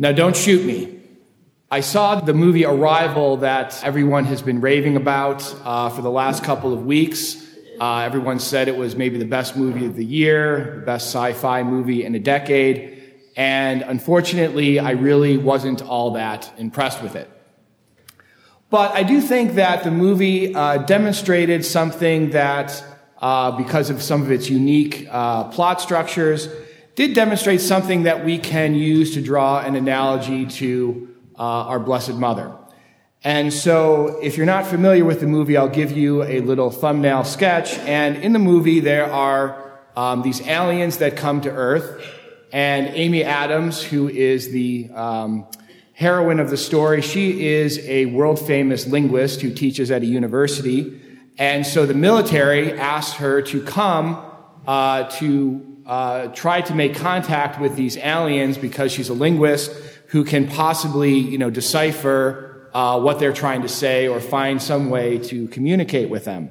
Now, don't shoot me. I saw the movie Arrival that everyone has been raving about uh, for the last couple of weeks. Uh, everyone said it was maybe the best movie of the year, the best sci fi movie in a decade. And unfortunately, I really wasn't all that impressed with it. But I do think that the movie uh, demonstrated something that, uh, because of some of its unique uh, plot structures, did demonstrate something that we can use to draw an analogy to uh, our Blessed Mother. And so, if you're not familiar with the movie, I'll give you a little thumbnail sketch. And in the movie, there are um, these aliens that come to Earth, and Amy Adams, who is the um, heroine of the story. She is a world famous linguist who teaches at a university. And so the military asked her to come uh, to uh, try to make contact with these aliens because she's a linguist who can possibly, you know, decipher uh, what they're trying to say or find some way to communicate with them.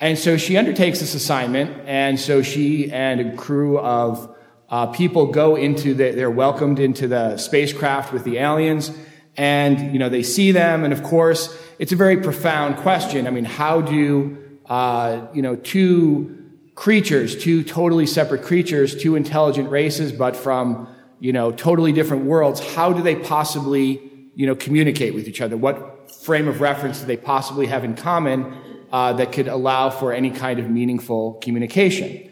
And so she undertakes this assignment, and so she and a crew of uh, people go into the, they're welcomed into the spacecraft with the aliens, and you know they see them, and of course it's a very profound question. I mean, how do uh, you know two creatures, two totally separate creatures, two intelligent races, but from you know totally different worlds, how do they possibly you know communicate with each other? What frame of reference do they possibly have in common uh, that could allow for any kind of meaningful communication?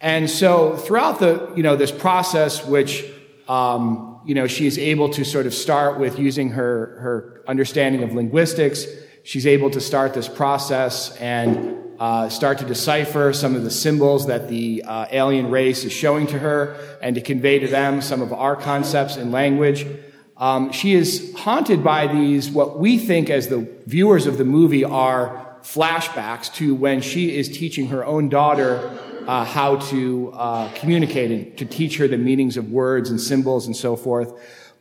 And so throughout the, you know, this process, which, um, you know, she is able to sort of start with using her, her understanding of linguistics. She's able to start this process and uh, start to decipher some of the symbols that the uh, alien race is showing to her and to convey to them some of our concepts in language. Um, she is haunted by these, what we think as the viewers of the movie are flashbacks to when she is teaching her own daughter uh, how to uh, communicate and to teach her the meanings of words and symbols and so forth.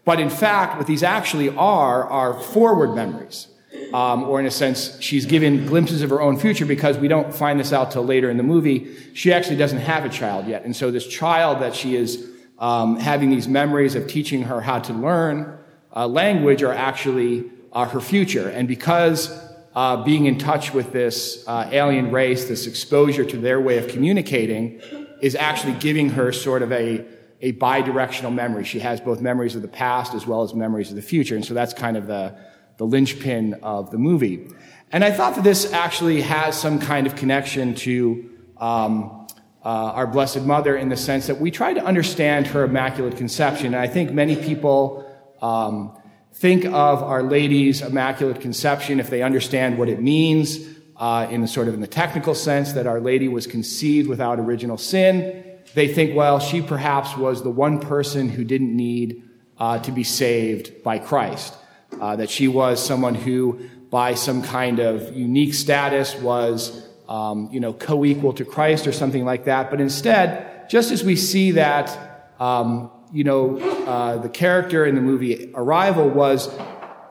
But in fact, what these actually are are forward memories. Um, or in a sense, she's given glimpses of her own future because we don't find this out till later in the movie. She actually doesn't have a child yet. And so this child that she is um, having these memories of teaching her how to learn uh, language are actually uh, her future. And because uh, being in touch with this uh, alien race, this exposure to their way of communicating, is actually giving her sort of a, a bi-directional memory. She has both memories of the past as well as memories of the future. And so that's kind of the, the linchpin of the movie. And I thought that this actually has some kind of connection to um, uh, our Blessed Mother in the sense that we try to understand her Immaculate Conception. And I think many people um, think of Our Lady's Immaculate Conception if they understand what it means uh, in the sort of in the technical sense that Our Lady was conceived without original sin. They think, well, she perhaps was the one person who didn't need uh, to be saved by Christ. Uh, that she was someone who, by some kind of unique status, was um, you know co-equal to Christ or something like that. But instead, just as we see that um, you know, uh, the character in the movie Arrival was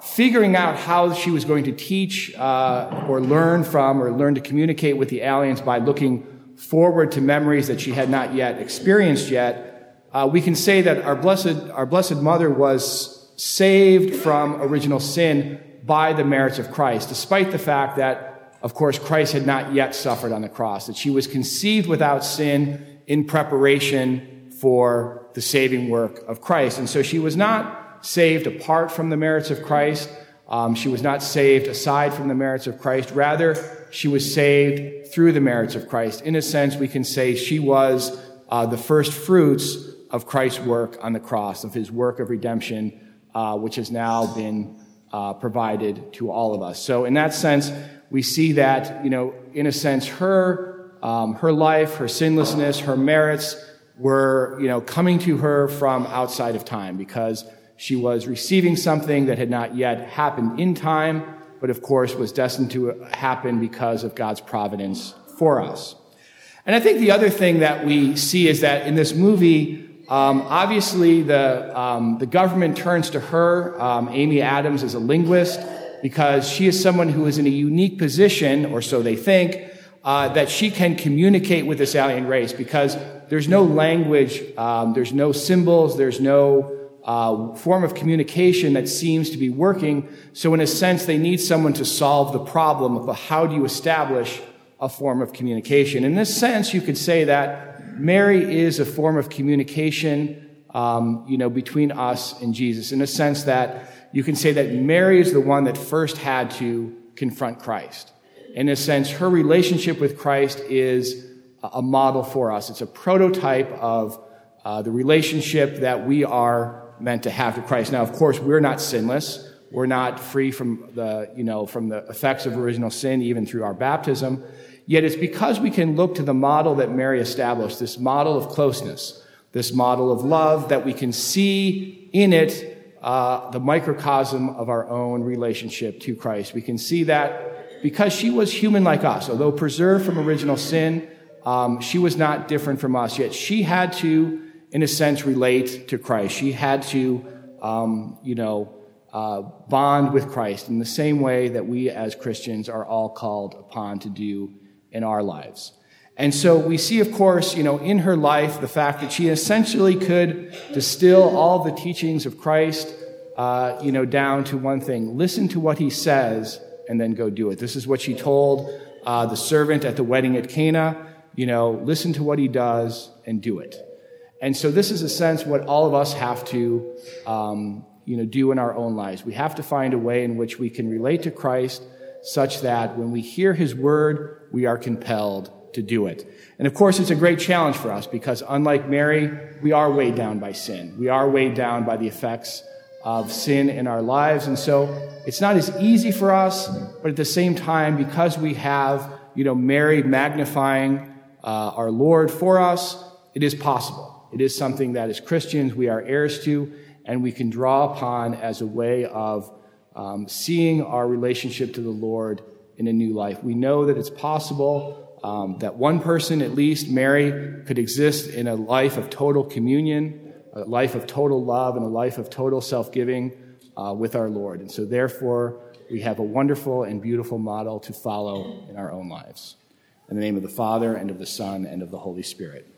figuring out how she was going to teach uh, or learn from or learn to communicate with the aliens by looking forward to memories that she had not yet experienced yet. Uh, we can say that our blessed, our blessed mother was saved from original sin by the merits of Christ, despite the fact that, of course, Christ had not yet suffered on the cross, that she was conceived without sin in preparation for the saving work of Christ. And so she was not saved apart from the merits of Christ. Um, she was not saved aside from the merits of Christ. Rather, she was saved through the merits of Christ. In a sense, we can say she was uh, the first fruits of Christ's work on the cross, of his work of redemption, uh, which has now been uh, provided to all of us. So, in that sense, we see that, you know, in a sense, her, um, her life, her sinlessness, her merits, were, you know, coming to her from outside of time because she was receiving something that had not yet happened in time, but of course was destined to happen because of God's providence for us. And I think the other thing that we see is that in this movie, um, obviously the, um, the government turns to her, um, Amy Adams, as a linguist because she is someone who is in a unique position, or so they think, uh, that she can communicate with this alien race because there's no language, um, there's no symbols, there's no uh, form of communication that seems to be working. So, in a sense, they need someone to solve the problem of how do you establish a form of communication. In this sense, you could say that Mary is a form of communication, um, you know, between us and Jesus. In a sense that you can say that Mary is the one that first had to confront Christ. In a sense, her relationship with Christ is a model for us. It's a prototype of uh, the relationship that we are meant to have to Christ. Now, of course, we're not sinless. We're not free from the, you know, from the effects of original sin, even through our baptism. Yet it's because we can look to the model that Mary established, this model of closeness, this model of love, that we can see in it uh, the microcosm of our own relationship to Christ. We can see that because she was human like us, although preserved from original sin, um, she was not different from us. Yet she had to in a sense, relate to Christ. She had to, um, you know, uh, bond with Christ in the same way that we as Christians are all called upon to do in our lives. And so we see, of course, you know, in her life, the fact that she essentially could distill all the teachings of Christ, uh, you know, down to one thing listen to what he says and then go do it. This is what she told uh, the servant at the wedding at Cana. You know, listen to what he does and do it. And so this is a sense what all of us have to, um, you know, do in our own lives. We have to find a way in which we can relate to Christ such that when we hear his word, we are compelled to do it. And of course, it's a great challenge for us because unlike Mary, we are weighed down by sin. We are weighed down by the effects of sin in our lives. And so it's not as easy for us, but at the same time, because we have, you know, Mary magnifying uh, our Lord for us, it is possible. It is something that as Christians we are heirs to and we can draw upon as a way of um, seeing our relationship to the Lord in a new life. We know that it's possible um, that one person, at least, Mary, could exist in a life of total communion, a life of total love, and a life of total self giving uh, with our Lord. And so, therefore, we have a wonderful and beautiful model to follow in our own lives. In the name of the Father, and of the Son, and of the Holy Spirit.